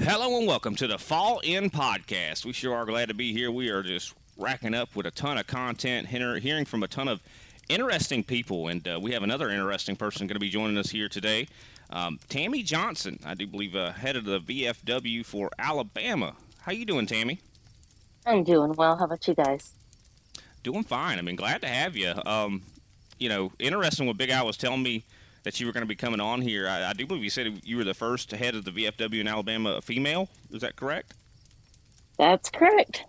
Hello and welcome to the Fall In Podcast. We sure are glad to be here. We are just racking up with a ton of content, hearing from a ton of interesting people, and uh, we have another interesting person going to be joining us here today. Um, Tammy Johnson, I do believe, uh, head of the VFW for Alabama. How you doing, Tammy? I'm doing well. How about you guys? Doing fine. I mean, glad to have you. Um, you know, interesting what Big Al was telling me that you were going to be coming on here. I, I, do believe you said you were the first head of the VFW in Alabama a female. Is that correct? That's correct.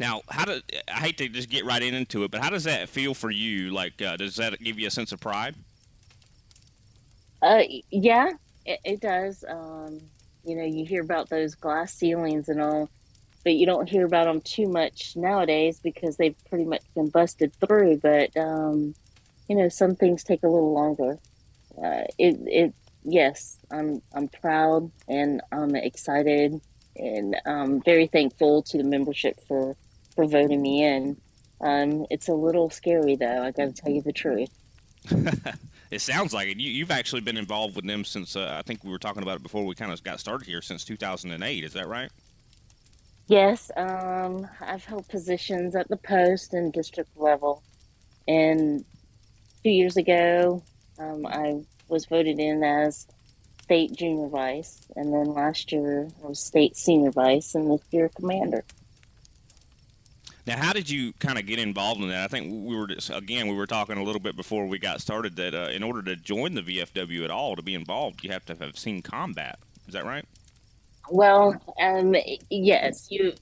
Now, how do I hate to just get right into it, but how does that feel for you? Like, uh, does that give you a sense of pride? Uh, yeah, it, it does. Um, you know, you hear about those glass ceilings and all, but you don't hear about them too much nowadays because they've pretty much been busted through. But um, you know, some things take a little longer. Uh, it, it, yes, I'm, I'm proud and I'm excited and I'm very thankful to the membership for, for voting me in. Um, it's a little scary though. I got to tell you the truth. it sounds like it. You, have actually been involved with them since uh, I think we were talking about it before we kind of got started here since 2008. Is that right? Yes, um, I've held positions at the post and district level, and two years ago, um, I was voted in as state junior vice, and then last year I was state senior vice, and this year commander. Now, how did you kind of get involved in that? I think we were just, again we were talking a little bit before we got started that uh, in order to join the VFW at all to be involved, you have to have seen combat. Is that right? Well, um, yes, you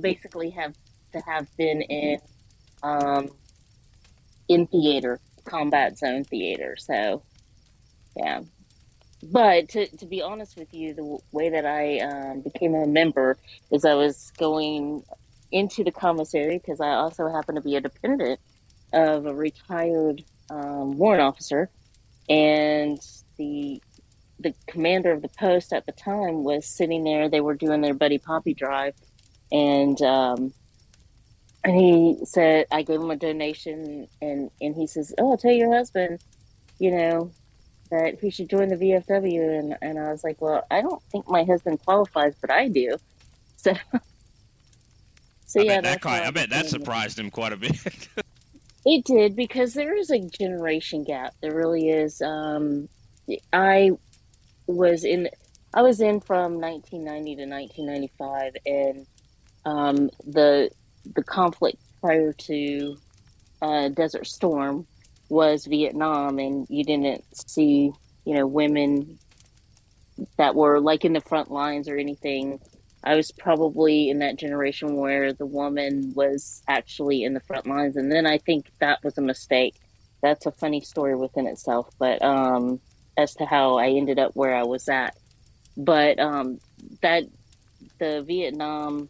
basically have to have been in um, in theater combat zone theater. So, yeah. But to, to be honest with you, the way that I um, became a member is I was going into the commissary because I also happen to be a dependent of a retired um, warrant officer, and the the commander of the post at the time was sitting there. They were doing their buddy poppy drive, and um, and he said I gave him a donation, and and he says, "Oh, I'll tell your husband, you know, that he should join the VFW." And and I was like, "Well, I don't think my husband qualifies, but I do." So, so I yeah, bet that quite, I bet that surprised him quite a bit. it did because there is a generation gap. There really is. Um, I was in. I was in from 1990 to 1995, and um, the the conflict prior to uh, Desert Storm was Vietnam, and you didn't see, you know, women that were like in the front lines or anything. I was probably in that generation where the woman was actually in the front lines, and then I think that was a mistake. That's a funny story within itself, but um, as to how I ended up where I was at. But um, that the Vietnam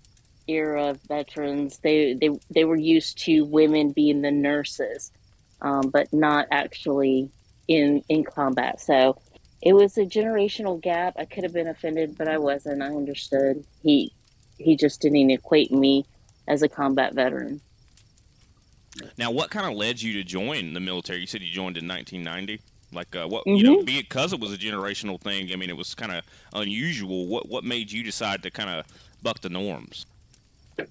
era of veterans, they, they, they were used to women being the nurses, um, but not actually in, in combat. So it was a generational gap. I could have been offended, but I wasn't. I understood. He, he just didn't equate me as a combat veteran. Now, what kind of led you to join the military? You said you joined in 1990. Like uh, what mm-hmm. you know, because it was a generational thing. I mean, it was kind of unusual. What what made you decide to kind of buck the norms?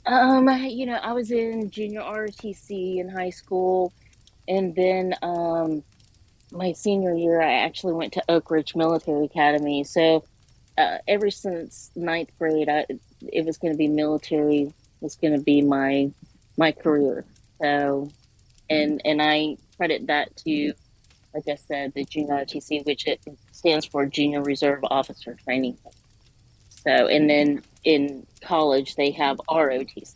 Um, you know, I was in junior ROTC in high school, and then um, my senior year, I actually went to Oak Ridge Military Academy. So, uh, ever since ninth grade, I, it was going to be military was going to be my my career. So, and and I credit that to, like I said, the junior ROTC, which it stands for Junior Reserve Officer Training. So, and then in college they have ROTC.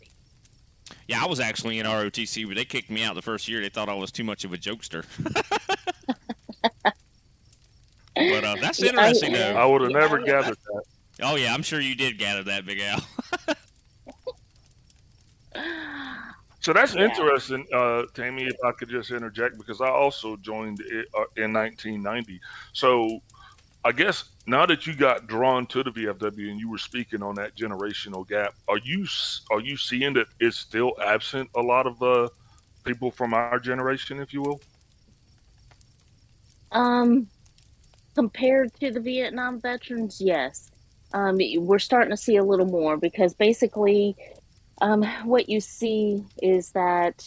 Yeah, I was actually in ROTC, but they kicked me out the first year. They thought I was too much of a jokester. but uh, that's interesting, I, I would have yeah, never gathered that. Oh yeah, I'm sure you did gather that, Big Al. so that's yeah. interesting, uh, Tammy. If I could just interject, because I also joined it, uh, in 1990. So I guess now that you got drawn to the VFW and you were speaking on that generational gap, are you are you seeing that it's still absent a lot of uh, people from our generation, if you will? Um, compared to the Vietnam veterans, yes. um, we're starting to see a little more because basically, um, what you see is that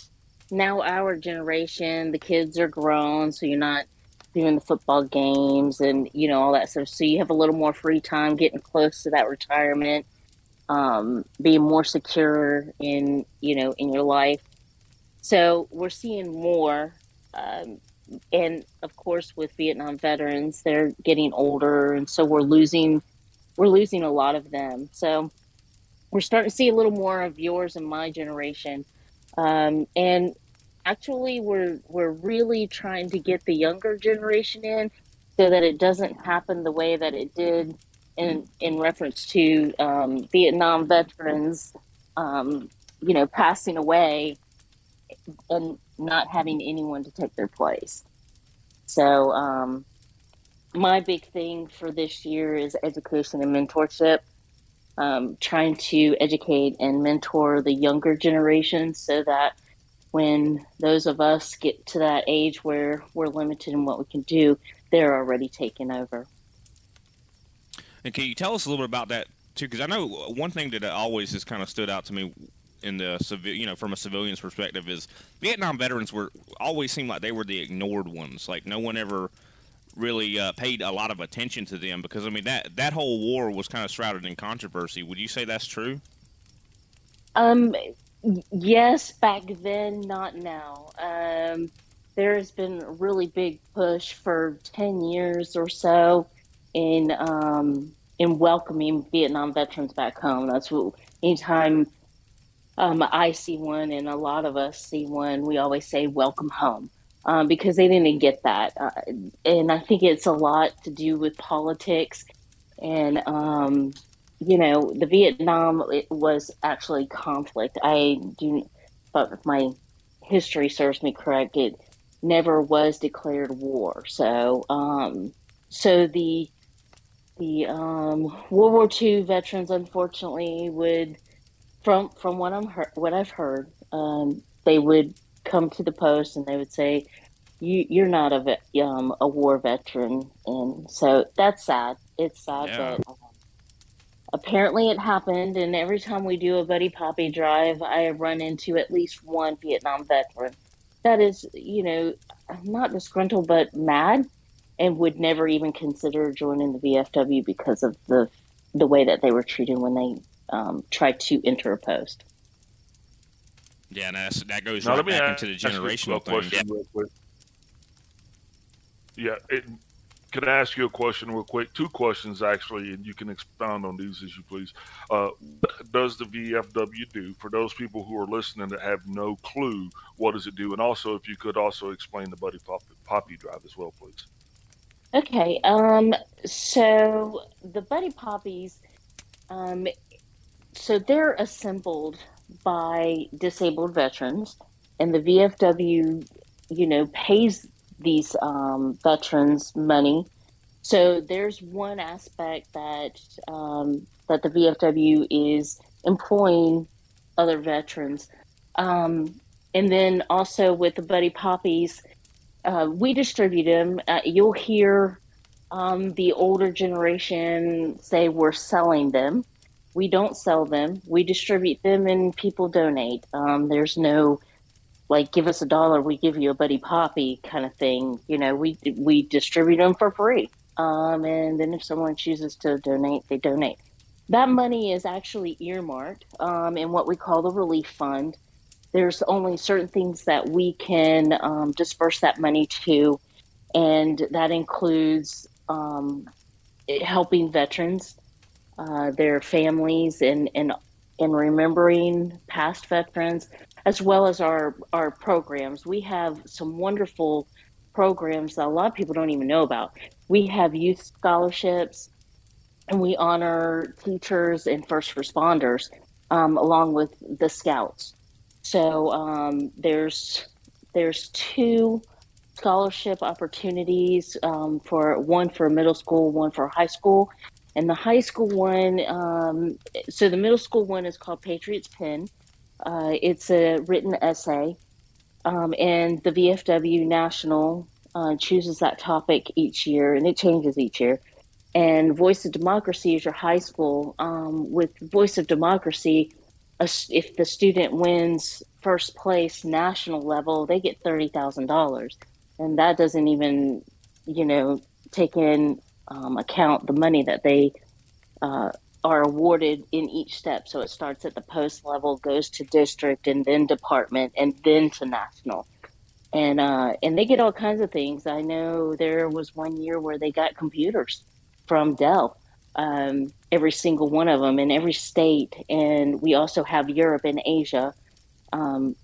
now our generation, the kids are grown, so you're not doing the football games and you know all that stuff. So you have a little more free time, getting close to that retirement, um, being more secure in you know in your life. So we're seeing more, um, and of course with Vietnam veterans, they're getting older, and so we're losing we're losing a lot of them. So we're starting to see a little more of yours and my generation. Um, and actually we're we're really trying to get the younger generation in so that it doesn't happen the way that it did in in reference to um, Vietnam veterans, um, you know, passing away and not having anyone to take their place. So, um, my big thing for this year is education and mentorship. Um, trying to educate and mentor the younger generation so that when those of us get to that age where we're limited in what we can do, they're already taken over. And can you tell us a little bit about that too? Because I know one thing that always has kind of stood out to me in the civil, you know, from a civilian's perspective, is Vietnam veterans were always seemed like they were the ignored ones. Like no one ever really uh, paid a lot of attention to them because I mean that that whole war was kind of shrouded in controversy. Would you say that's true? Um, Yes, back then, not now. Um, there has been a really big push for 10 years or so in um, in welcoming Vietnam veterans back home. That's what anytime um, I see one, and a lot of us see one, we always say "Welcome home" um, because they didn't get that, uh, and I think it's a lot to do with politics and um, you know, the Vietnam it was actually conflict. I do, but if my history serves me correct, it never was declared war. So, um, so the the um, World War II veterans, unfortunately, would from from what I'm heard, what I've heard, um, they would come to the post and they would say, "You you're not a um, a war veteran," and so that's sad. It's sad yeah. that apparently it happened and every time we do a buddy poppy drive i run into at least one vietnam veteran that is you know not disgruntled but mad and would never even consider joining the vfw because of the the way that they were treated when they um, tried to enter a post. Yeah and that goes now, right back into the generational thing. yeah, it, can I ask you a question real quick? Two questions actually, and you can expound on these as you please. Uh, what does the VFW do for those people who are listening that have no clue? What does it do? And also, if you could also explain the Buddy Poppy, Poppy Drive as well, please. Okay. Um. So the Buddy Poppies, um, so they're assembled by disabled veterans, and the VFW, you know, pays these um, veterans money. So there's one aspect that um, that the VFW is employing other veterans, um, and then also with the Buddy Poppies, uh, we distribute them. Uh, you'll hear um, the older generation say we're selling them. We don't sell them. We distribute them, and people donate. Um, there's no like give us a dollar, we give you a buddy poppy kind of thing. You know, we we distribute them for free, um, and then if someone chooses to donate, they donate. That money is actually earmarked um, in what we call the relief fund. There's only certain things that we can um, disperse that money to, and that includes um, helping veterans, uh, their families, and and and remembering past veterans as well as our our programs. We have some wonderful programs that a lot of people don't even know about. We have youth scholarships, and we honor teachers and first responders, um, along with the scouts. So um, there's there's two scholarship opportunities um, for one for middle school, one for high school, and the high school one. Um, so the middle school one is called Patriots Pen, uh, it's a written essay, um, and the VFW National uh, chooses that topic each year, and it changes each year. and Voice of Democracy is your high school. Um, with Voice of Democracy, if the student wins first place national level, they get thirty thousand dollars, and that doesn't even, you know, take in um, account the money that they uh, are awarded in each step. So it starts at the post level, goes to district, and then department, and then to national. And uh, and they get all kinds of things. I know there was one year where they got computers from Dell, um, every single one of them in every state, and we also have Europe and Asia. Um,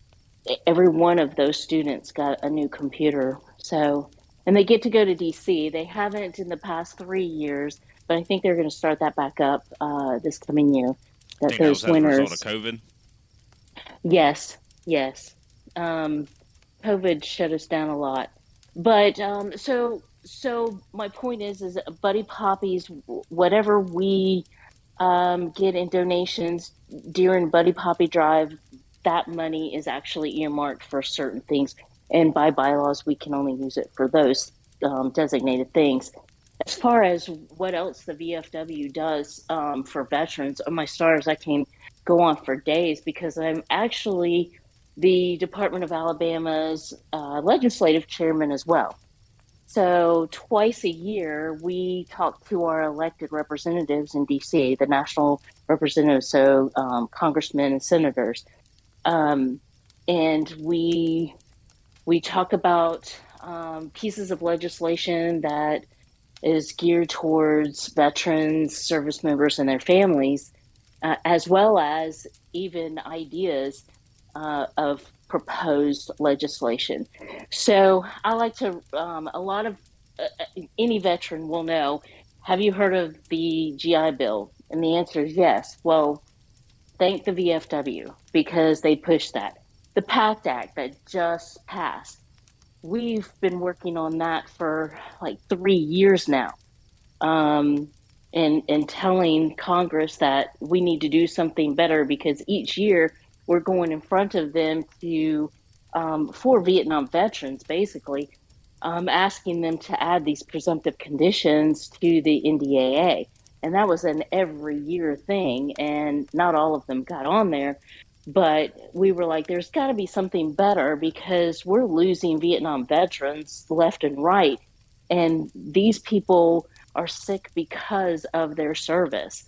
every one of those students got a new computer. So, and they get to go to DC. They haven't in the past three years but I think they're going to start that back up uh, this coming year. That those that winners. of COVID. Yes, yes. Um, COVID shut us down a lot, but um, so so my point is is Buddy Poppies, whatever we um, get in donations during Buddy Poppy Drive, that money is actually earmarked for certain things, and by bylaws we can only use it for those um, designated things as far as what else the VFW does um, for veterans, oh my stars, I can go on for days because I'm actually the Department of Alabama's uh, legislative chairman as well. So, twice a year, we talk to our elected representatives in DC, the national representatives, so um, congressmen and senators. Um, and we we talk about um, pieces of legislation that is geared towards veterans, service members, and their families, uh, as well as even ideas uh, of proposed legislation. So I like to, um, a lot of uh, any veteran will know have you heard of the GI Bill? And the answer is yes. Well, thank the VFW because they pushed that. The PACT Act that just passed we've been working on that for like three years now. Um, and, and telling Congress that we need to do something better because each year we're going in front of them to, um, for Vietnam veterans, basically, um, asking them to add these presumptive conditions to the NDAA. And that was an every year thing, and not all of them got on there but we were like there's got to be something better because we're losing vietnam veterans left and right and these people are sick because of their service.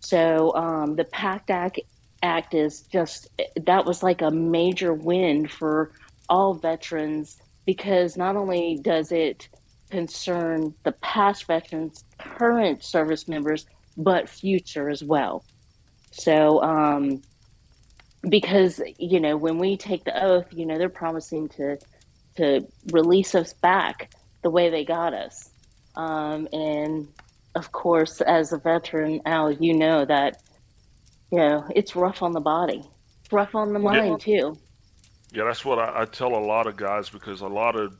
So um, the pact act act is just that was like a major win for all veterans because not only does it concern the past veterans current service members but future as well. So um, because you know when we take the oath you know they're promising to to release us back the way they got us. Um, and of course as a veteran al you know that you know it's rough on the body. It's rough on the mind yeah. too. Yeah that's what I, I tell a lot of guys because a lot of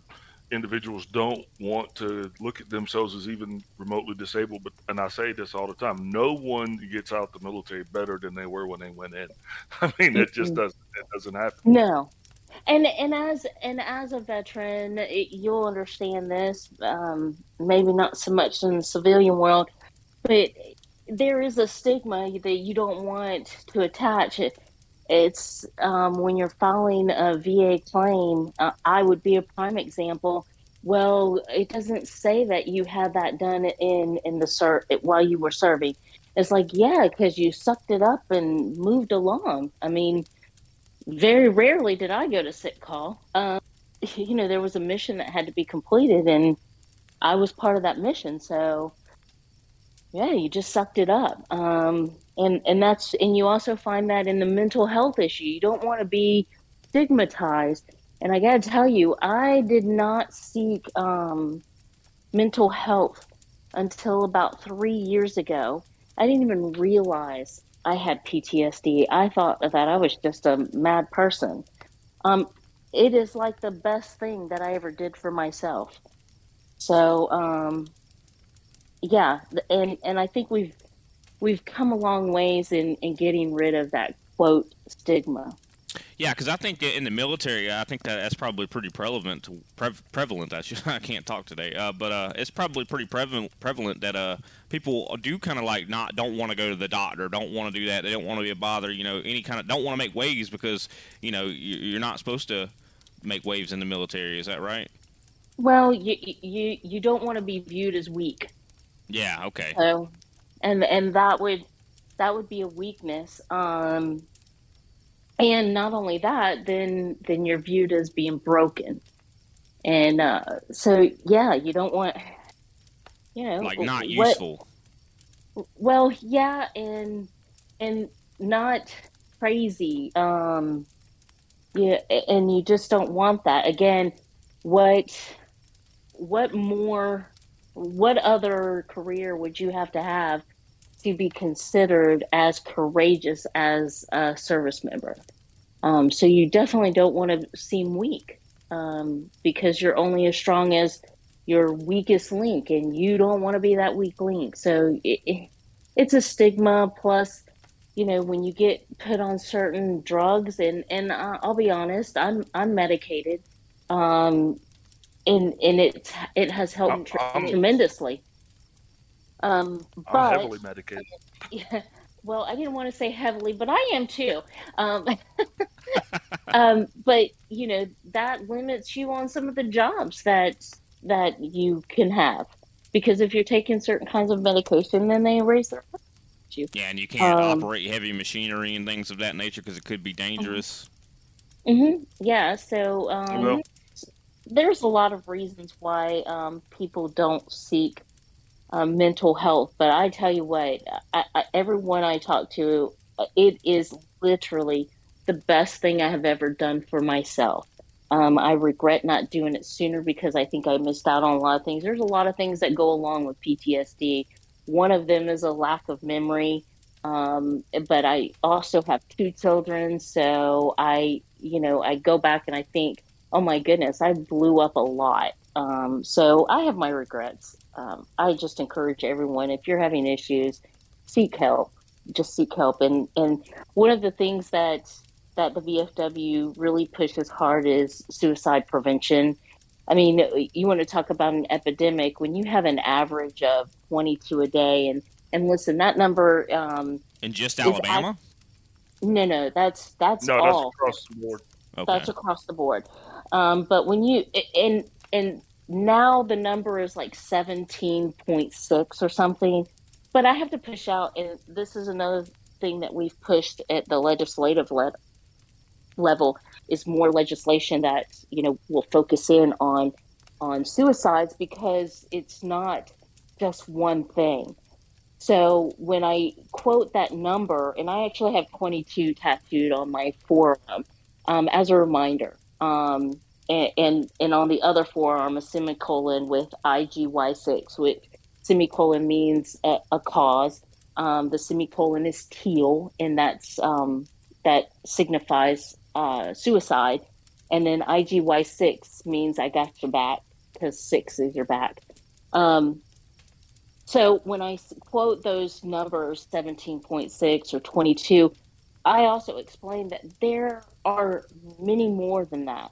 individuals don't want to look at themselves as even remotely disabled. But and I say this all the time: no one gets out the military better than they were when they went in. I mean, it just doesn't it doesn't happen. No, and and as and as a veteran, it, you'll understand this. Um, maybe not so much in the civilian world, but there is a stigma that you don't want to attach. It, it's um, when you're filing a VA claim, uh, I would be a prime example. Well, it doesn't say that you had that done in in the ser- while you were serving. It's like, yeah, because you sucked it up and moved along. I mean, very rarely did I go to sick call. Um, you know, there was a mission that had to be completed, and I was part of that mission. So, yeah, you just sucked it up. Um, and and that's and you also find that in the mental health issue. You don't want to be stigmatized. And i gotta tell you i did not seek um, mental health until about three years ago. I didn't even realize i had ptsd i thought that i was just a mad person. Um, it is like the best thing that i ever did for myself. So um, yeah and and i think we've we've come a long ways in, in getting rid of that quote stigma. Yeah, because I think in the military, I think that that's probably pretty prevalent. Pre- prevalent, I should. I can't talk today, uh, but uh, it's probably pretty prevalent. Prevalent that uh, people do kind of like not don't want to go to the doctor, don't want to do that. They don't want to be a bother. You know, any kind of don't want to make waves because you know you're not supposed to make waves in the military. Is that right? Well, you you you don't want to be viewed as weak. Yeah. Okay. So, and and that would that would be a weakness. Um, and not only that, then then you're viewed as being broken. And uh, so, yeah, you don't want, you know, like not what, useful. Well, yeah, and and not crazy. Um, yeah, and you just don't want that. Again, what what more what other career would you have to have to be considered as courageous as a service member? Um, so you definitely don't want to seem weak um, because you're only as strong as your weakest link, and you don't want to be that weak link. So it, it, it's a stigma. Plus, you know, when you get put on certain drugs, and and I'll be honest, I'm I'm medicated. Um, and and it it has helped I'm, tremendously. Um, but, I'm heavily medicated. Yeah, well, I didn't want to say heavily, but I am too. Um, um, but you know that limits you on some of the jobs that that you can have because if you're taking certain kinds of medication, then they raise their you. Yeah, and you can't um, operate heavy machinery and things of that nature because it could be dangerous. Mm-hmm. Yeah. So um, there's a lot of reasons why um, people don't seek um, mental health, but I tell you what, I, I, everyone I talk to, uh, it is literally the best thing I have ever done for myself. Um, I regret not doing it sooner because I think I missed out on a lot of things. There's a lot of things that go along with PTSD. One of them is a lack of memory, um, but I also have two children, so I, you know, I go back and I think oh my goodness, I blew up a lot. Um, so I have my regrets. Um, I just encourage everyone if you're having issues, seek help. Just seek help. And and one of the things that that the VFW really pushes hard is suicide prevention. I mean, you want to talk about an epidemic when you have an average of 22 a day, and and listen, that number um, in just Alabama. no, no, that's that's no, all. that's across the board. Okay. That's across the board. Um, but when you and and now the number is like seventeen point six or something. But I have to push out, and this is another thing that we've pushed at the legislative le- level is more legislation that you know will focus in on on suicides because it's not just one thing. So when I quote that number, and I actually have 22 tattooed on my forearm um, as a reminder, um, and, and, on the other forearm a semicolon with IGY6, which semicolon means a, a cause. Um, the semicolon is teal, and that's um, that signifies uh, suicide. And then IGY6 means I got your back because six is your back. Um, so when I quote those numbers, 17.6 or 22, I also explain that there are many more than that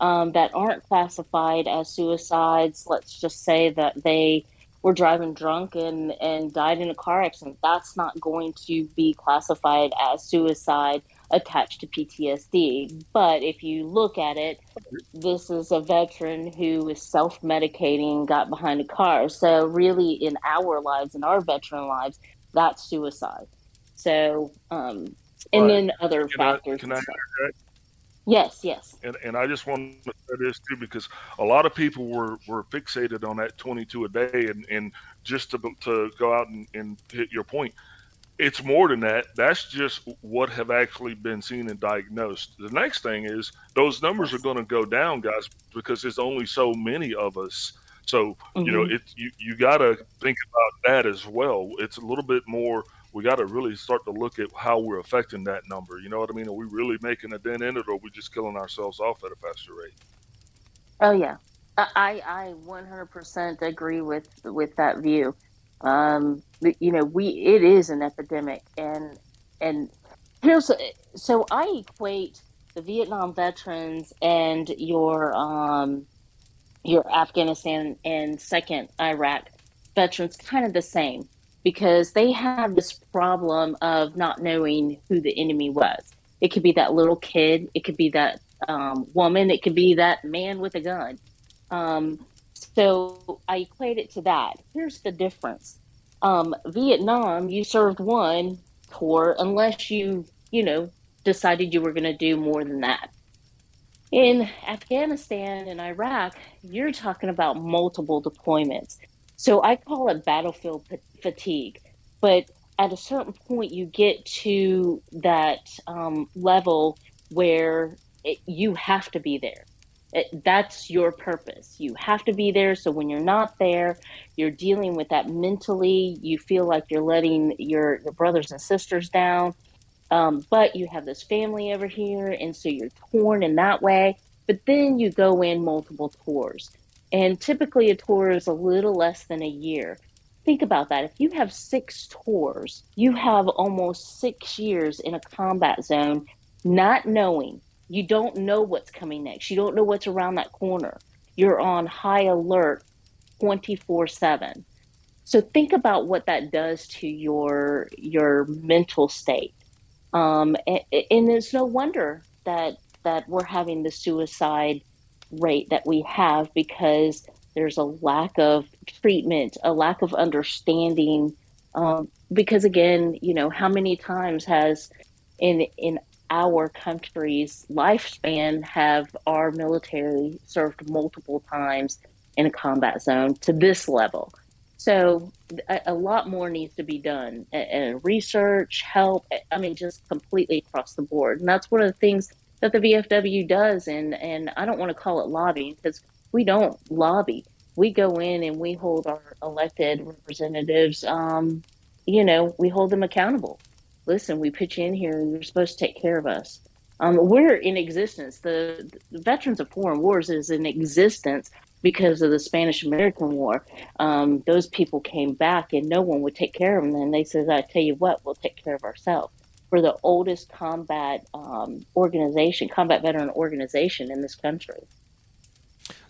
um, that aren't classified as suicides. Let's just say that they were driving drunk and, and died in a car accident. That's not going to be classified as suicide attached to PTSD. But if you look at it, this is a veteran who is self medicating, got behind a car. So, really, in our lives, in our veteran lives, that's suicide. So, um, and but then other can factors. I, can I Yes, yes. And, and I just want to say this too because a lot of people were, were fixated on that 22 a day. And, and just to, to go out and, and hit your point, it's more than that. That's just what have actually been seen and diagnosed. The next thing is those numbers are going to go down, guys, because there's only so many of us. So, mm-hmm. you know, mm-hmm. it, you, you got to think about that as well. It's a little bit more – we got to really start to look at how we're affecting that number. You know what I mean? Are we really making a dent in it, or are we just killing ourselves off at a faster rate? Oh yeah, I I 100% agree with with that view. Um, you know, we it is an epidemic, and and here's so I equate the Vietnam veterans and your um, your Afghanistan and second Iraq veterans kind of the same because they have this problem of not knowing who the enemy was. It could be that little kid, it could be that um, woman, it could be that man with a gun. Um, so I equate it to that. Here's the difference. Um, Vietnam, you served one tour unless you, you know, decided you were going to do more than that. In Afghanistan and Iraq, you're talking about multiple deployments. So I call it battlefield fatigue. But at a certain point, you get to that um, level where it, you have to be there. It, that's your purpose. You have to be there. So when you're not there, you're dealing with that mentally. You feel like you're letting your, your brothers and sisters down. Um, but you have this family over here. And so you're torn in that way. But then you go in multiple tours. And typically a tour is a little less than a year. Think about that. If you have six tours, you have almost six years in a combat zone, not knowing you don't know what's coming next. You don't know what's around that corner. You're on high alert 24 7. So think about what that does to your your mental state. Um, and, and it's no wonder that that we're having the suicide rate that we have because there's a lack of treatment, a lack of understanding. Um, because again, you know, how many times has in in our country's lifespan have our military served multiple times in a combat zone to this level. So a, a lot more needs to be done and research, help. I mean, just completely across the board. And that's one of the things that the VFW does. And, and I don't want to call it lobbying because we don't lobby. We go in and we hold our elected representatives, um, you know, we hold them accountable listen, we put you in here and you're supposed to take care of us. Um, we're in existence. The, the, Veterans of Foreign Wars is in existence because of the Spanish American War. Um, those people came back and no one would take care of them. And they said, I tell you what, we'll take care of ourselves. We're the oldest combat um, organization, combat veteran organization in this country.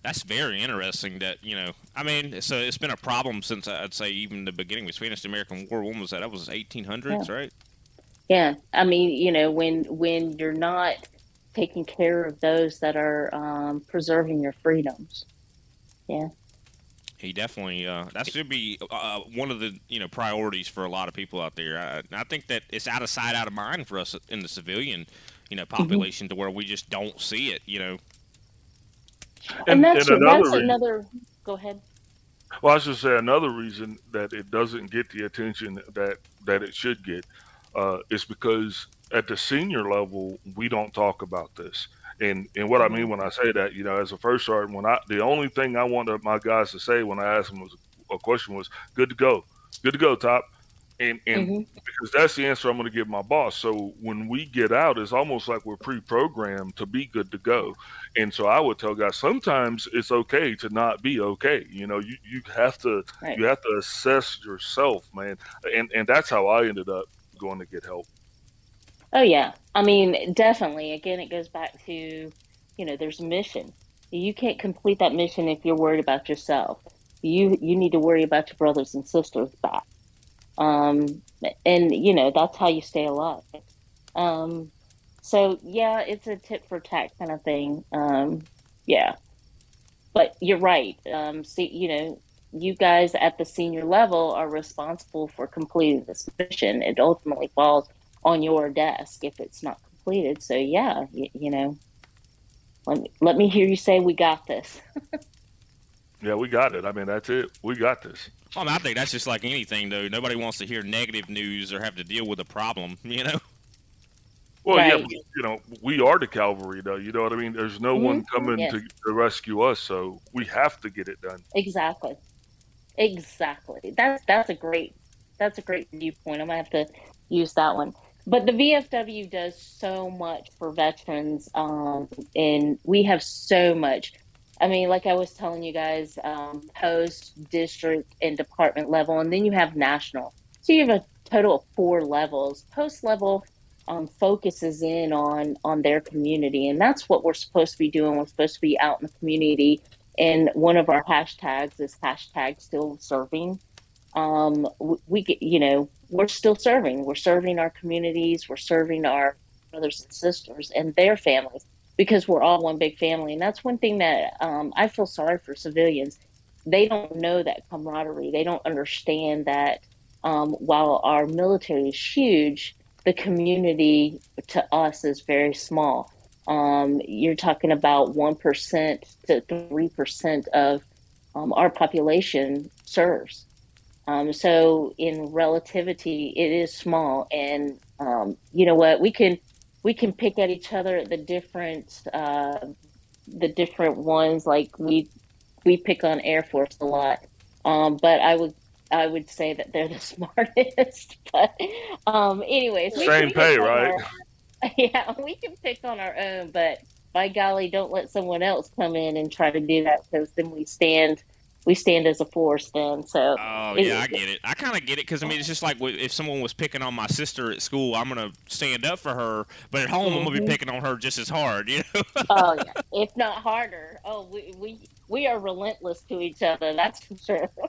That's very interesting. That you know, I mean, so it's been a problem since I'd say even the beginning of Spanish American War. When was that? That was 1800s, yeah. right? Yeah, I mean, you know, when when you're not taking care of those that are um, preserving your freedoms. Yeah. He definitely uh, that should be uh, one of the you know priorities for a lot of people out there. I, I, think that it's out of sight, out of mind for us in the civilian you know mm-hmm. population mm-hmm. to where we just don't see it. You know. And, and that's, and another, that's another. Go ahead. Well, I should say another reason that it doesn't get the attention that that it should get uh, is because at the senior level we don't talk about this. And and what I mean when I say that, you know, as a first sergeant, when I the only thing I wanted my guys to say when I asked them was a question was, "Good to go, good to go, top." And and mm-hmm. because that's the answer I'm going to give my boss. So when we get out, it's almost like we're pre-programmed to be good to go. And so I would tell guys sometimes it's okay to not be okay. You know, you, you have to right. you have to assess yourself, man. And and that's how I ended up going to get help. Oh yeah, I mean definitely. Again, it goes back to you know there's a mission. You can't complete that mission if you're worried about yourself. You you need to worry about your brothers and sisters back. Um, and you know that's how you stay alive. Um, so yeah, it's a tip for tat kind of thing. Um, yeah, but you're right. Um, see, you know, you guys at the senior level are responsible for completing this mission. It ultimately falls on your desk if it's not completed. So yeah, you, you know, let me let me hear you say we got this. yeah, we got it. I mean, that's it. We got this. I, mean, I think that's just like anything, though. Nobody wants to hear negative news or have to deal with a problem, you know. Well, right. yeah, you know, we are the cavalry, though. You know what I mean? There's no mm-hmm. one coming yes. to, to rescue us, so we have to get it done. Exactly. Exactly. That's that's a great that's a great viewpoint. I'm gonna have to use that one. But the VFW does so much for veterans, um, and we have so much. I mean, like I was telling you guys, um, post, district, and department level, and then you have national. So you have a total of four levels. Post level, um, focuses in on on their community, and that's what we're supposed to be doing. We're supposed to be out in the community, and one of our hashtags is hashtag still serving. Um, we, you know, we're still serving. We're serving our communities. We're serving our brothers and sisters and their families because we're all one big family. And that's one thing that um, I feel sorry for civilians. They don't know that camaraderie. They don't understand that um, while our military is huge, the community to us is very small. Um, you're talking about 1% to 3% of um, our population serves. Um, so in relativity, it is small. And um, you know what? We can we can pick at each other at the different uh, the different ones. Like we we pick on Air Force a lot, um, but I would I would say that they're the smartest. but um, anyways, same pay, right? Our, yeah, we can pick on our own, but by golly, don't let someone else come in and try to do that because then we stand we stand as a force then. So oh yeah, I get it. I kind of get it because I mean it's just like if someone was picking on my sister at school, I'm gonna stand up for her, but at home mm-hmm. I'm gonna be mm-hmm. picking on her just as hard, you know. oh yeah, if not harder. Oh, we we we are relentless to each other. That's for sure.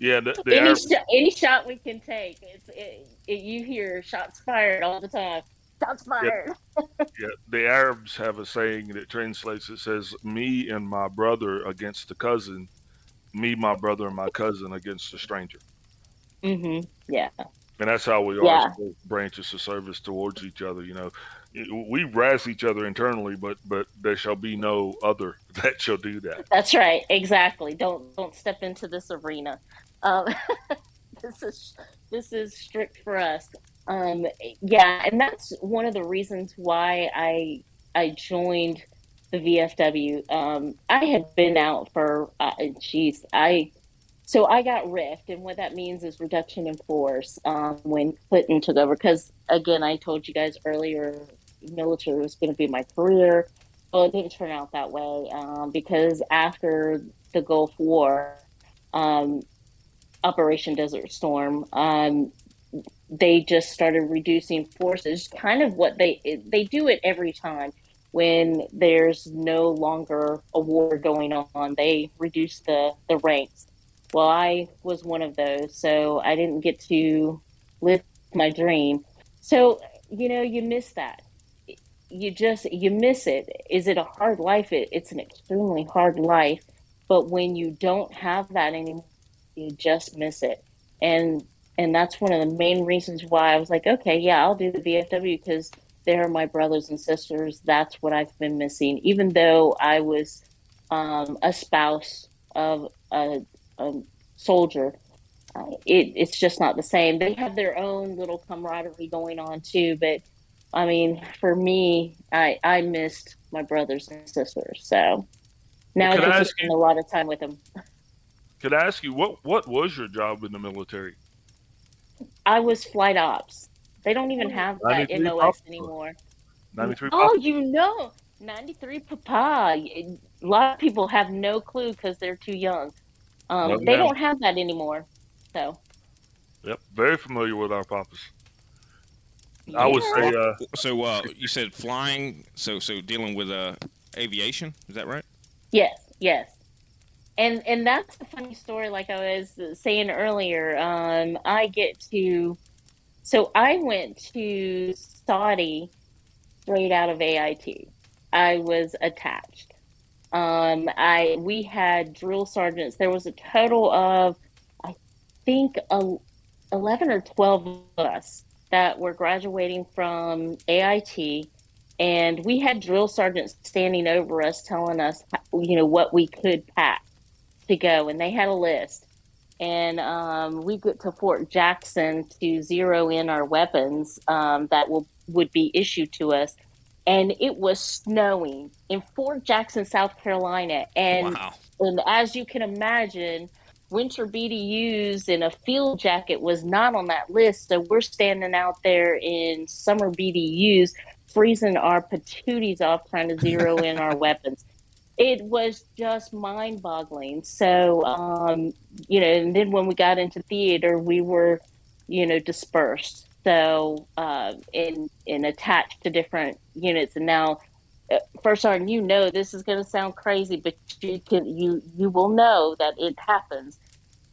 Yeah, the, the any, sh- any shot we can take, it's it, it, you hear shots fired all the time. Shots fired. Yeah. yeah, the Arabs have a saying that translates. It says, "Me and my brother against the cousin, me, my brother, and my cousin against a stranger." Mm-hmm. Yeah. And that's how we yeah. are branches of service towards each other. You know, we razz each other internally, but but there shall be no other that shall do that. That's right. Exactly. Don't don't step into this arena. Um, this is this is strict for us. Um, yeah, and that's one of the reasons why I I joined the VFW. Um, I had been out for uh, geez, I so I got rift, and what that means is reduction in force um, when Clinton took over. Because again, I told you guys earlier, military was going to be my career. Well, it didn't turn out that way um, because after the Gulf War, um, Operation Desert Storm, um, they just started reducing forces. Kind of what they they do it every time when there's no longer a war going on. They reduce the the ranks. Well, I was one of those, so I didn't get to live my dream. So you know, you miss that. You just you miss it. Is it a hard life? It, it's an extremely hard life. But when you don't have that anymore you just miss it. And and that's one of the main reasons why I was like, okay, yeah, I'll do the VFW because they're my brothers and sisters. That's what I've been missing. Even though I was um, a spouse of a, a soldier, uh, it, it's just not the same. They have their own little camaraderie going on too, but I mean, for me, I I missed my brothers and sisters. So now I get to spend a lot of time with them. Could I ask you what what was your job in the military? I was flight ops. They don't even have that MOS Papa. anymore. Ninety three. Oh, you know, ninety three Papa. A lot of people have no clue because they're too young. Um, they don't have that anymore. So. Yep, very familiar with our papas. Yeah. I would say. Uh, so uh, you said flying. So so dealing with uh, aviation. Is that right? Yes. Yes and and that's a funny story like i was saying earlier um i get to so i went to saudi straight out of ait i was attached. Um i we had drill sergeants. There was a total of i think a, 11 or 12 of us that were graduating from ait and we had drill sergeants standing over us telling us you know what we could pack to go, and they had a list. And um, we get to Fort Jackson to zero in our weapons um, that will would be issued to us. And it was snowing in Fort Jackson, South Carolina. And wow. and as you can imagine, winter BDUs in a field jacket was not on that list. So we're standing out there in summer BDUs, freezing our patooties off, trying to zero in our weapons it was just mind boggling. So, um, you know, and then when we got into theater, we were, you know, dispersed. so uh, in attached to different units. And now, uh, first sergeant, you know this is going to sound crazy, but you can you you will know that it happens.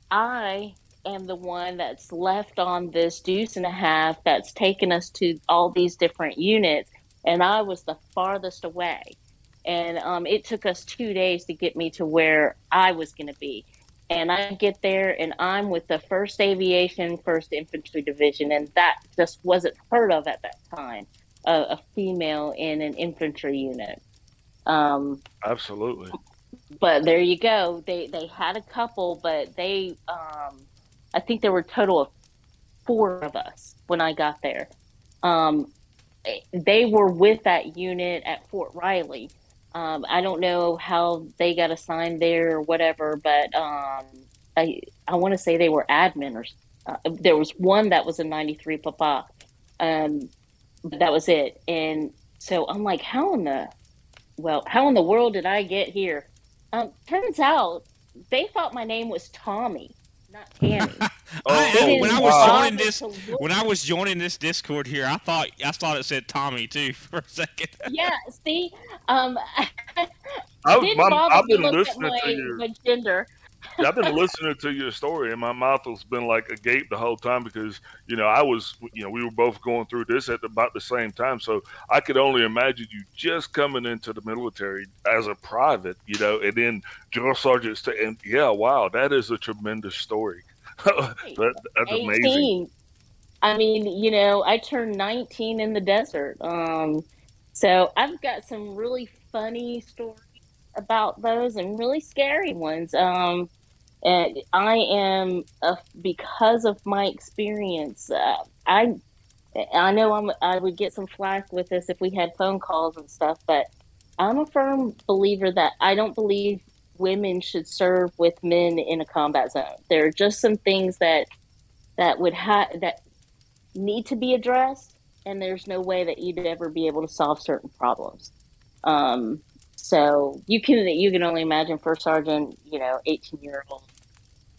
I am the one that's left on this deuce and a half that's taken us to all these different units, and I was the farthest away. And um, it took us two days to get me to where I was going to be and I get there and I'm with the 1st Aviation, 1st Infantry Division, and that just wasn't heard of at that time uh, a female in an infantry unit. Um, Absolutely. But there you go. They they had a couple, but they um, I think there were a total of four of us when I got there. Um, they were with that unit at Fort Riley um, I don't know how they got assigned there or whatever, but um, I I want to say they were admin or uh, there was one that was a 93 Papa. Um, but that was it. And so I'm like, how in the well, how in the world did I get here? Um, turns out they thought my name was Tommy not Tammy. oh, I, when I was joining this, when I was joining this Discord here, I thought I thought it said Tommy too for a second. yeah, see, um, I, didn't bother I've been listening my, to your my gender. I've been listening to your story, and my mouth has been like agape the whole time because you know I was, you know, we were both going through this at about the same time, so I could only imagine you just coming into the military as a private, you know, and then drill sergeant, and yeah, wow, that is a tremendous story. that, that's 18. amazing. I mean, you know, I turned 19 in the desert. Um, so I've got some really funny stories about those and really scary ones. Um, and I am uh, because of my experience. Uh, I I know I'm, I would get some flack with this if we had phone calls and stuff, but I'm a firm believer that I don't believe women should serve with men in a combat zone. There are just some things that that would have that need to be addressed, and there's no way that you'd ever be able to solve certain problems. Um, so you can you can only imagine first sergeant, you know, 18 year old.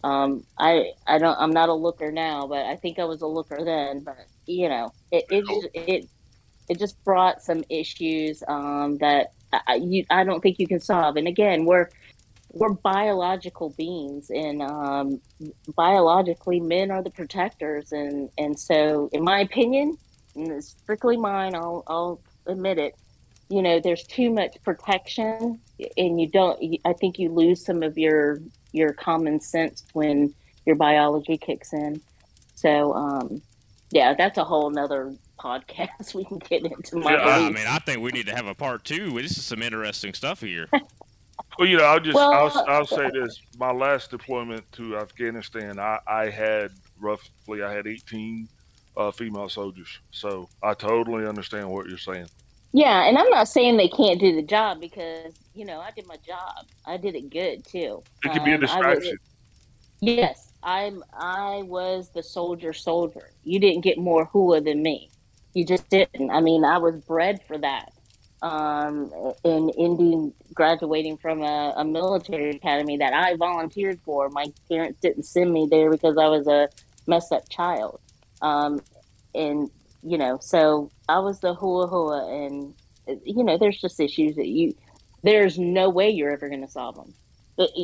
Um, I I don't I'm not a looker now, but I think I was a looker then. But you know, it it just, it, it just brought some issues um, that I, you I don't think you can solve. And again, we're we're biological beings, and um, biologically, men are the protectors, and and so, in my opinion, and it's strictly mine, I'll I'll admit it you know there's too much protection and you don't i think you lose some of your your common sense when your biology kicks in. So um yeah that's a whole nother podcast we can get into my yeah, i mean i think we need to have a part two. This is some interesting stuff here. Well you know i'll just well, I'll, I'll say this. My last deployment to afghanistan i i had roughly i had 18 uh, female soldiers. So i totally understand what you're saying yeah, and I'm not saying they can't do the job because you know I did my job. I did it good too. It could um, be a um, distraction. Yes, I'm. I was the soldier. Soldier. You didn't get more hooah than me. You just didn't. I mean, I was bred for that. Um, in Indian, graduating from a, a military academy that I volunteered for. My parents didn't send me there because I was a messed up child. Um, and you know, so I was the hooah hooah, and you know, there's just issues that you, there's no way you're ever going to solve them.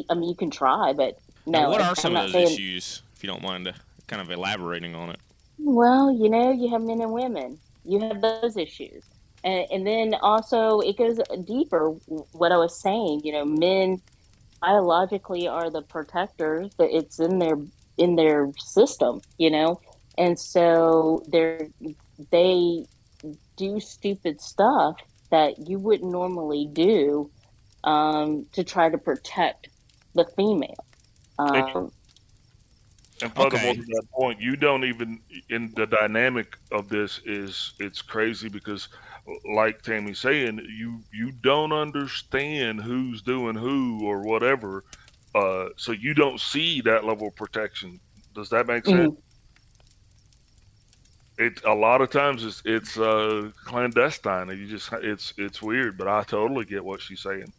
I mean, you can try, but no. Now what are some of those saying, issues, if you don't mind uh, kind of elaborating on it? Well, you know, you have men and women. You have those issues. And, and then also it goes deeper. What I was saying, you know, men biologically are the protectors. That it's in their in their system, you know, and so they're they do stupid stuff that you wouldn't normally do um, to try to protect the female. Um, and furthermore, okay. to that point, you don't even in the dynamic of this is it's crazy because, like Tammy's saying, you you don't understand who's doing who or whatever, uh, so you don't see that level of protection. Does that make sense? Mm-hmm it a lot of times it's it's uh, clandestine. You just it's it's weird, but I totally get what she's saying.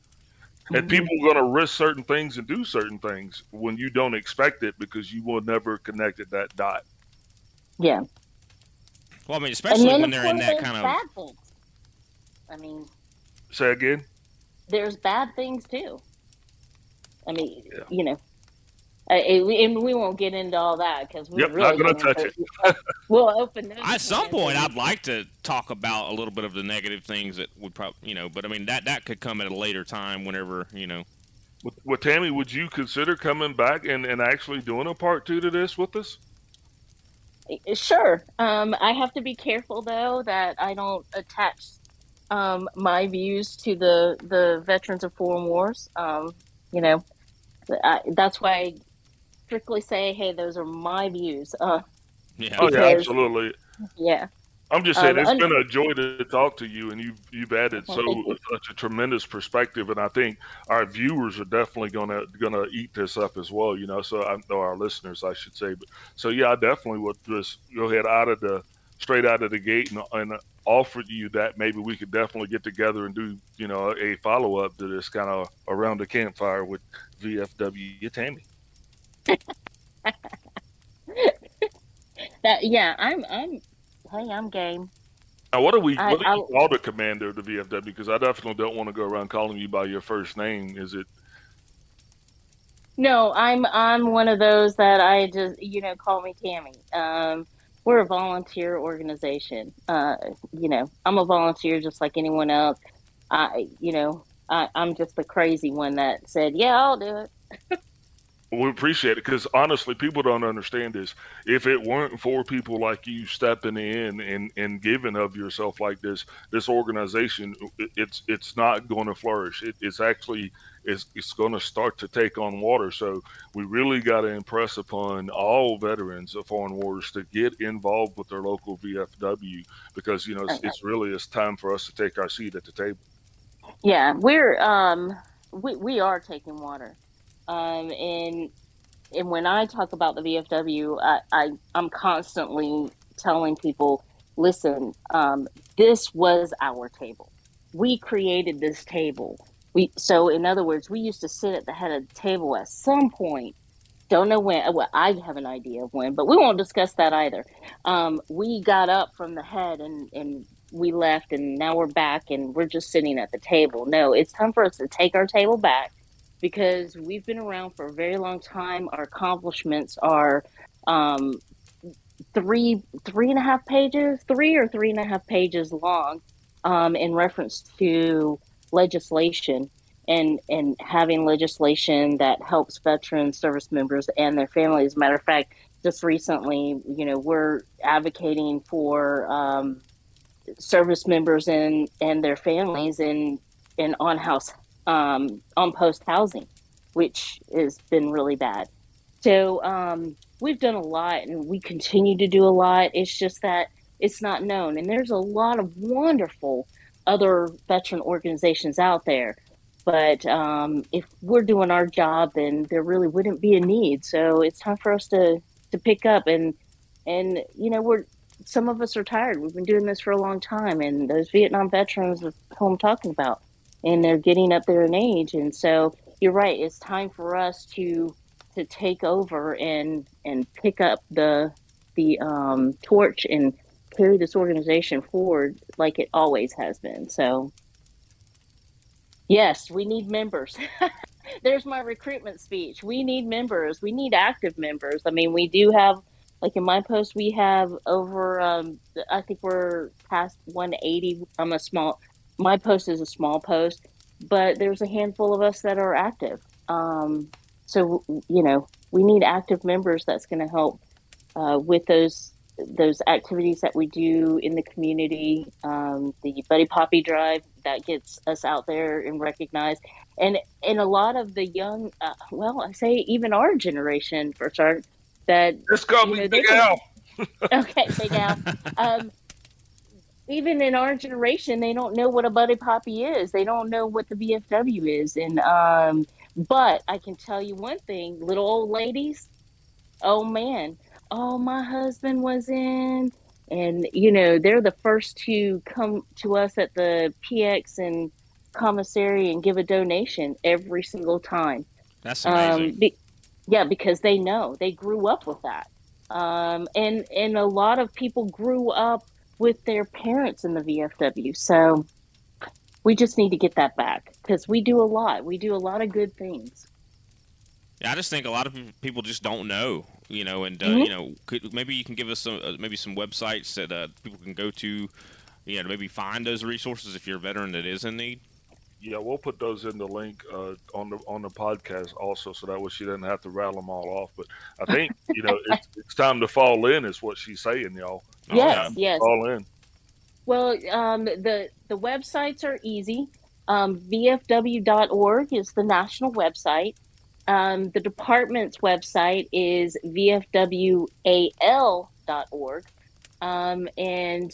And mm-hmm. people are going to risk certain things and do certain things when you don't expect it because you will never connect at that dot. Yeah. Well, I mean, especially when they're in that kind of. Bad things. I mean. Say again. There's bad things too. I mean, yeah. you know, uh, and we won't get into all that because we're yep, really not going to touch it. we'll open At some point, I'd like to talk about a little bit of the negative things that would probably, you know, but I mean that that could come at a later time, whenever you know. Well, Tammy, would you consider coming back and, and actually doing a part two to this with us? Sure. Um, I have to be careful though that I don't attach um, my views to the the veterans of foreign wars. Um, you know, I, that's why I strictly say, "Hey, those are my views." Uh, yeah. oh yeah, absolutely. Yeah. I'm just saying, um, it's been a joy to talk to you, and you've you've added so such a tremendous perspective, and I think our viewers are definitely gonna gonna eat this up as well. You know, so I know our listeners, I should say. But so yeah, I definitely would just go ahead out of the straight out of the gate and, and offer you that maybe we could definitely get together and do you know a follow up to this kind of around the campfire with VFW Tammy. that yeah, I'm I'm hey, I'm game. Now, what do we I, what do you call the commander of the VFW? Because I definitely don't want to go around calling you by your first name. Is it? No, I'm I'm one of those that I just you know call me Tammy. Um, we're a volunteer organization. Uh, you know, I'm a volunteer just like anyone else. I you know I, I'm just the crazy one that said, yeah, I'll do it. we appreciate it because honestly, people don't understand this. If it weren't for people like you stepping in and, and giving of yourself like this, this organization it's it's not going to flourish. It, it's actually it's, it's going to start to take on water. So we really got to impress upon all veterans of foreign wars to get involved with their local VFW because you know it's, it's really it's time for us to take our seat at the table. Yeah, we're um we we are taking water. Um, and and when I talk about the VFW, I, I am constantly telling people, listen, um, this was our table. We created this table. We so in other words, we used to sit at the head of the table at some point. Don't know when. Well, I have an idea of when, but we won't discuss that either. Um, we got up from the head and and we left, and now we're back, and we're just sitting at the table. No, it's time for us to take our table back because we've been around for a very long time. Our accomplishments are um, three three and a half pages, three or three and a half pages long, um, in reference to legislation and and having legislation that helps veterans, service members and their families. Matter of fact, just recently, you know, we're advocating for um, service members and and their families in in on house um, on post housing, which has been really bad. So um, we've done a lot and we continue to do a lot. It's just that it's not known. And there's a lot of wonderful other veteran organizations out there. But um, if we're doing our job, then there really wouldn't be a need. So it's time for us to, to pick up and and you know we're some of us are tired. We've been doing this for a long time, and those Vietnam veterans who I'm talking about and they're getting up there in age. And so you're right. It's time for us to to take over and and pick up the the um, torch and carry this organization forward like it always has been. So yes, we need members. There's my recruitment speech. We need members. We need active members. I mean, we do have like in my post we have over um, i think we're past 180 i'm a small my post is a small post, but there's a handful of us that are active. Um, so you know, we need active members that's going to help uh, with those those activities that we do in the community. Um, the Buddy Poppy Drive that gets us out there and recognized, and and a lot of the young, uh, well, I say even our generation for start that. Let's go, you know, Big Al. okay, Big Al. Um, even in our generation, they don't know what a buddy poppy is. They don't know what the VFW is. And um, but I can tell you one thing, little old ladies, oh man, oh my husband was in and you know, they're the first to come to us at the PX and commissary and give a donation every single time. That's amazing. Um, be, yeah, because they know they grew up with that. Um, and and a lot of people grew up with their parents in the VFW. So we just need to get that back because we do a lot. We do a lot of good things. Yeah, I just think a lot of people just don't know, you know, and uh, mm-hmm. you know, could, maybe you can give us some uh, maybe some websites that uh, people can go to, you know, to maybe find those resources if you're a veteran that is in need. Yeah, we'll put those in the link uh, on the on the podcast also, so that way she doesn't have to rattle them all off. But I think you know it's, it's, time to fall in, is what she's saying, y'all. Yes, yes, fall in. Well, um, the the websites are easy. Um, VFW.org is the national website. Um, the department's website is VFWAL.org. Um, and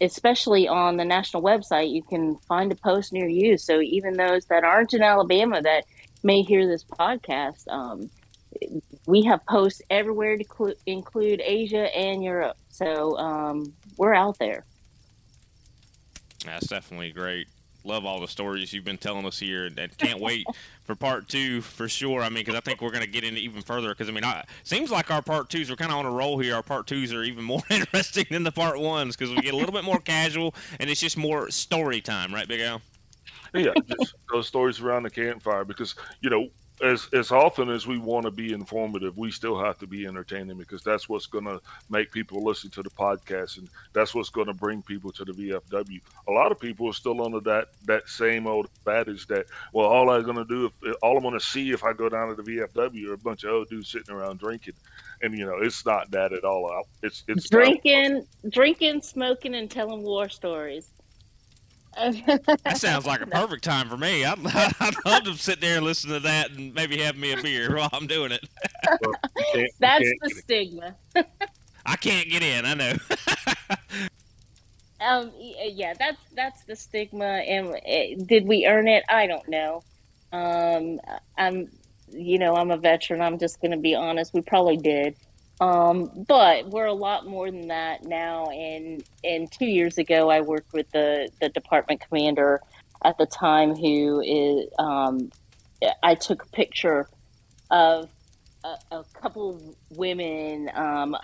especially on the national website, you can find a post near you. So even those that aren't in Alabama that may hear this podcast, um, we have posts everywhere to cl- include Asia and Europe. So um, we're out there. That's definitely great love all the stories you've been telling us here, and can't wait for part two for sure. I mean, because I think we're going to get into even further. Because I mean, it seems like our part twos are kind of on a roll here. Our part twos are even more interesting than the part ones because we get a little bit more casual, and it's just more story time, right, Big Al? Yeah, just those stories around the campfire because you know as as often as we want to be informative, we still have to be entertaining because that's what's going to make people listen to the podcast, and that's what's going to bring people to the VFW. A lot of people are still under that that same old adage that well, all I'm going to do, if all I'm going to see if I go down to the VFW are a bunch of old dudes sitting around drinking, and you know it's not that at all. It's it's drinking, drinking, smoking, and telling war stories that sounds like a perfect time for me. I'd, I'd love to sit there and listen to that and maybe have me a beer while I'm doing it. Well, That's the stigma. I can't get in. I know. um. Yeah. That's that's the stigma. And eh, did we earn it? I don't know. Um. I'm. You know, I'm a veteran. I'm just going to be honest. We probably did. Um, but we're a lot more than that now. And and two years ago, I worked with the the department commander at the time, who is um, I took a picture of a, a couple of women, um,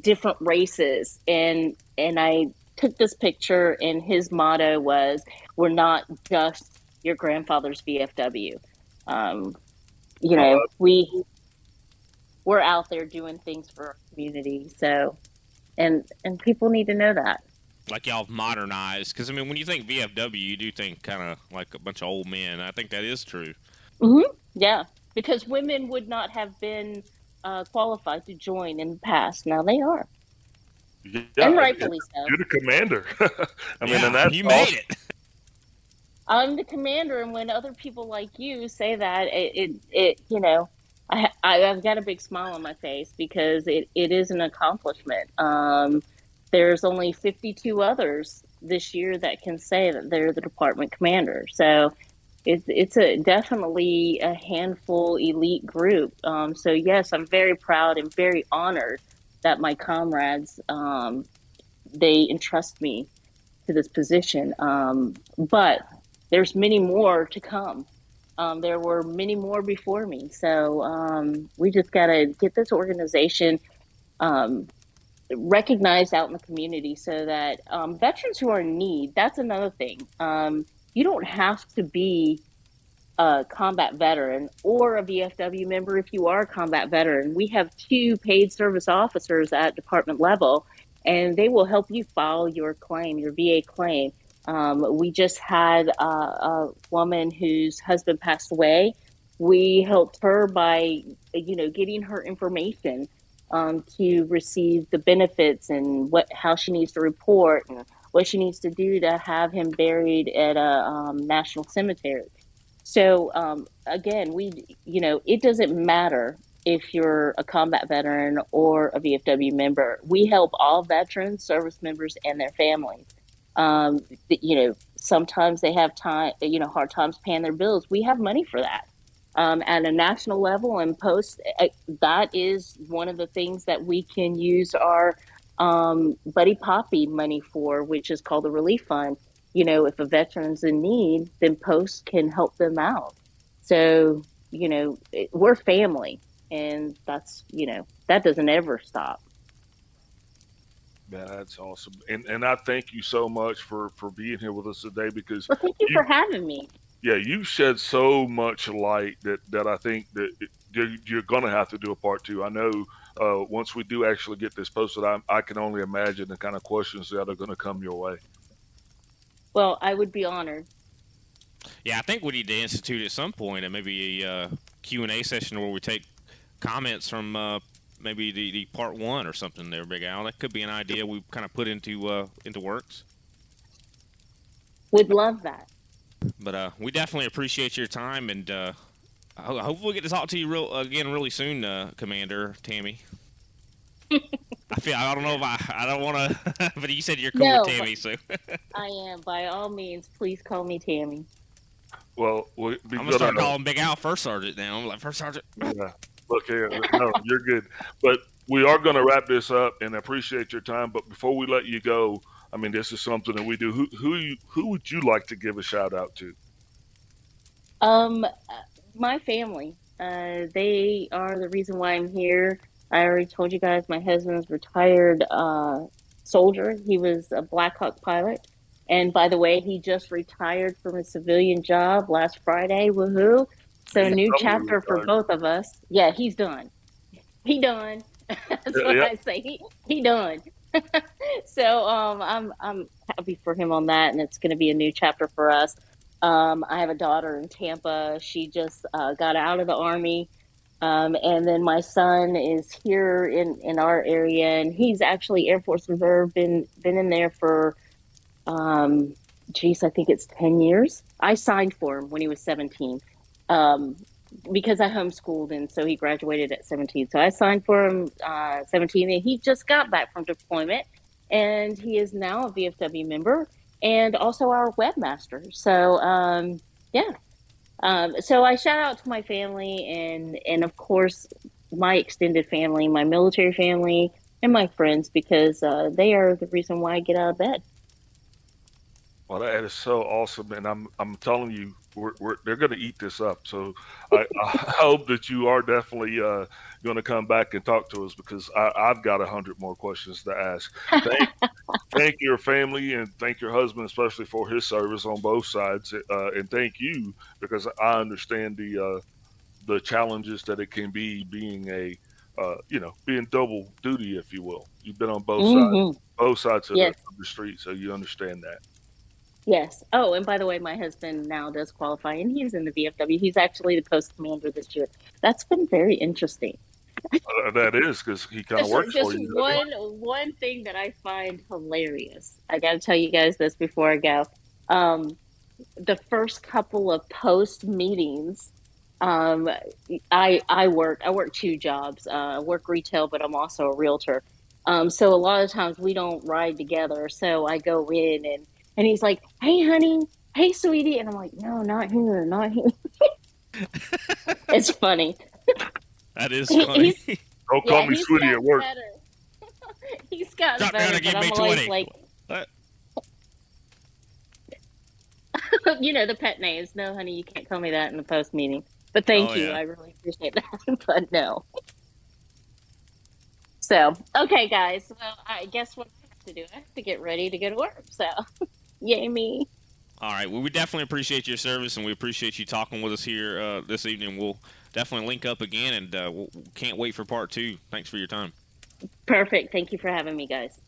different races, and and I took this picture, and his motto was, "We're not just your grandfather's VFW." Um, you know, we we're out there doing things for our community. So, and and people need to know that. Like y'all modernized, because I mean, when you think VFW, you do think kind of like a bunch of old men. I think that is true. Mm-hmm. Yeah, because women would not have been uh, qualified to join in the past. Now they are. Yeah, and rightfully so. You're the commander. I mean, yeah, and that's you made awesome. it. I'm the commander, and when other people like you say that, it, it, it you know, I, have got a big smile on my face because it, it is an accomplishment. Um, there's only 52 others this year that can say that they're the department commander. So it's it's a definitely a handful elite group. Um, so yes, I'm very proud and very honored that my comrades um, they entrust me to this position. Um, but there's many more to come. Um, there were many more before me. So um, we just got to get this organization um, recognized out in the community so that um, veterans who are in need, that's another thing. Um, you don't have to be a combat veteran or a VFW member if you are a combat veteran. We have two paid service officers at department level, and they will help you file your claim, your VA claim. Um, we just had a, a, woman whose husband passed away. We helped her by, you know, getting her information um, to receive the benefits and what how she needs to report and what she needs to do to have him buried at a um, national cemetery. So um, again, we, you know, it doesn't matter if you're a combat veteran or a VFW member. We help all veterans, service members, and their families. Um, you know, sometimes they have time, you know, hard times paying their bills. We have money for that. Um, at a national level and post, uh, that is one of the things that we can use our um, Buddy Poppy money for, which is called the Relief Fund. You know, if a veteran's in need, then Post can help them out. So, you know, we're family, and that's, you know, that doesn't ever stop. Man, that's awesome, and and I thank you so much for for being here with us today because. Well, thank you, you for having me. Yeah, you shed so much light that that I think that you're going to have to do a part two. I know uh, once we do actually get this posted, I, I can only imagine the kind of questions that are going to come your way. Well, I would be honored. Yeah, I think we need to institute at some point and maybe a uh, Q and A session where we take comments from uh, maybe the, the part one or something. There, Big Al. That could be an idea we kind of put into uh, into works. We'd love that. But uh, we definitely appreciate your time, and uh, hopefully we get to talk to you real again really soon, uh, Commander Tammy. I feel I don't know if I I don't want to, but you said you're cool no, with Tammy, so I am. By all means, please call me Tammy. Well, I'm gonna start calling Big Al First Sergeant now. I'm like First Sergeant. Yeah. Here, no, you're good. But we are going to wrap this up, and appreciate your time. But before we let you go, I mean, this is something that we do. Who who you, who would you like to give a shout out to? Um, my family. Uh, they are the reason why I'm here. I already told you guys my husband's retired uh, soldier. He was a Black Hawk pilot. And by the way, he just retired from a civilian job last Friday. Woohoo! So he's new chapter for both of us. Yeah, he's done. He done. That's yeah, what yeah. I say. He he done. so um, I'm I'm happy for him on that, and it's going to be a new chapter for us. Um, I have a daughter in Tampa. She just uh, got out of the army. Um, and then my son is here in, in our area, and he's actually Air Force Reserve, been been in there for, um, geez, I think it's ten years. I signed for him when he was seventeen, um, because I homeschooled, and so he graduated at seventeen. So I signed for him uh, seventeen, and he just got back from deployment, and he is now a VFW member and also our webmaster. So um, yeah, um, so I shout out to my family and and of course my extended family, my military family, and my friends because uh, they are the reason why I get out of bed. Well, that is so awesome, and I'm I'm telling you, we're, we're, they're going to eat this up. So I, I, hope that you are definitely uh, going to come back and talk to us because I, have got a hundred more questions to ask. Thank, thank, your family and thank your husband, especially for his service on both sides, uh, and thank you because I understand the uh, the challenges that it can be being a uh, you know being double duty, if you will. You've been on both mm-hmm. sides, both sides of, yes. the, of the street, so you understand that. Yes. Oh, and by the way, my husband now does qualify, and he's in the VFW. He's actually the post commander this year. That's been very interesting. uh, that is because he kind of works just for you. One one thing that I find hilarious. I got to tell you guys this before I go. Um, the first couple of post meetings, um, I I work I work two jobs. Uh, I work retail, but I'm also a realtor. Um, so a lot of times we don't ride together. So I go in and and he's like, "Hey, honey, hey, sweetie," and I'm like, "No, not here, not here." it's funny. That is funny. Don't call yeah, me sweetie at work. he's got Drop better, give me twenty. Like, you know the pet names. No, honey, you can't call me that in the post meeting. But thank oh, you. Yeah. I really appreciate that. but no. So, okay, guys. Well, I guess what I have to do, I have to get ready to go to work. So. Yay me. All right. Well, we definitely appreciate your service, and we appreciate you talking with us here uh, this evening. We'll definitely link up again, and uh, we'll, can't wait for part two. Thanks for your time. Perfect. Thank you for having me, guys.